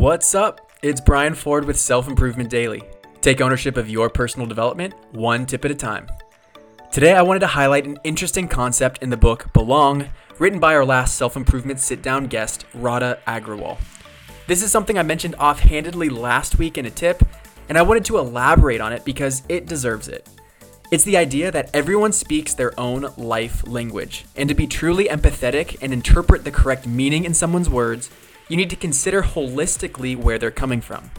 What's up? It's Brian Ford with Self Improvement Daily. Take ownership of your personal development one tip at a time. Today, I wanted to highlight an interesting concept in the book Belong, written by our last self improvement sit down guest, Radha Agrawal. This is something I mentioned offhandedly last week in a tip, and I wanted to elaborate on it because it deserves it. It's the idea that everyone speaks their own life language, and to be truly empathetic and interpret the correct meaning in someone's words, you need to consider holistically where they're coming from.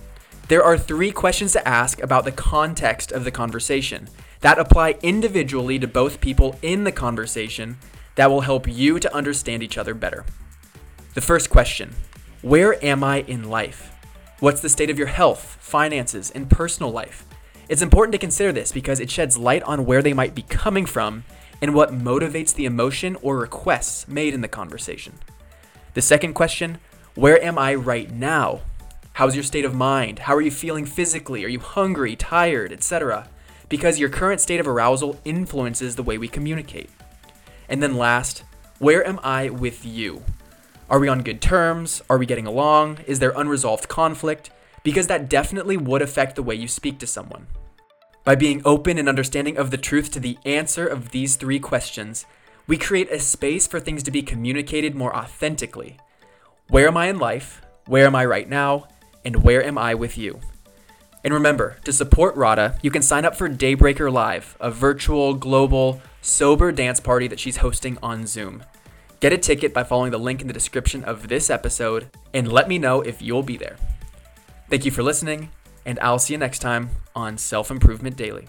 There are three questions to ask about the context of the conversation that apply individually to both people in the conversation that will help you to understand each other better. The first question Where am I in life? What's the state of your health, finances, and personal life? It's important to consider this because it sheds light on where they might be coming from and what motivates the emotion or requests made in the conversation. The second question Where am I right now? How's your state of mind? How are you feeling physically? Are you hungry, tired, etc.? Because your current state of arousal influences the way we communicate. And then last, where am I with you? Are we on good terms? Are we getting along? Is there unresolved conflict? Because that definitely would affect the way you speak to someone. By being open and understanding of the truth to the answer of these three questions, we create a space for things to be communicated more authentically. Where am I in life? Where am I right now? And where am I with you? And remember, to support Radha, you can sign up for Daybreaker Live, a virtual, global, sober dance party that she's hosting on Zoom. Get a ticket by following the link in the description of this episode and let me know if you'll be there. Thank you for listening, and I'll see you next time on Self Improvement Daily.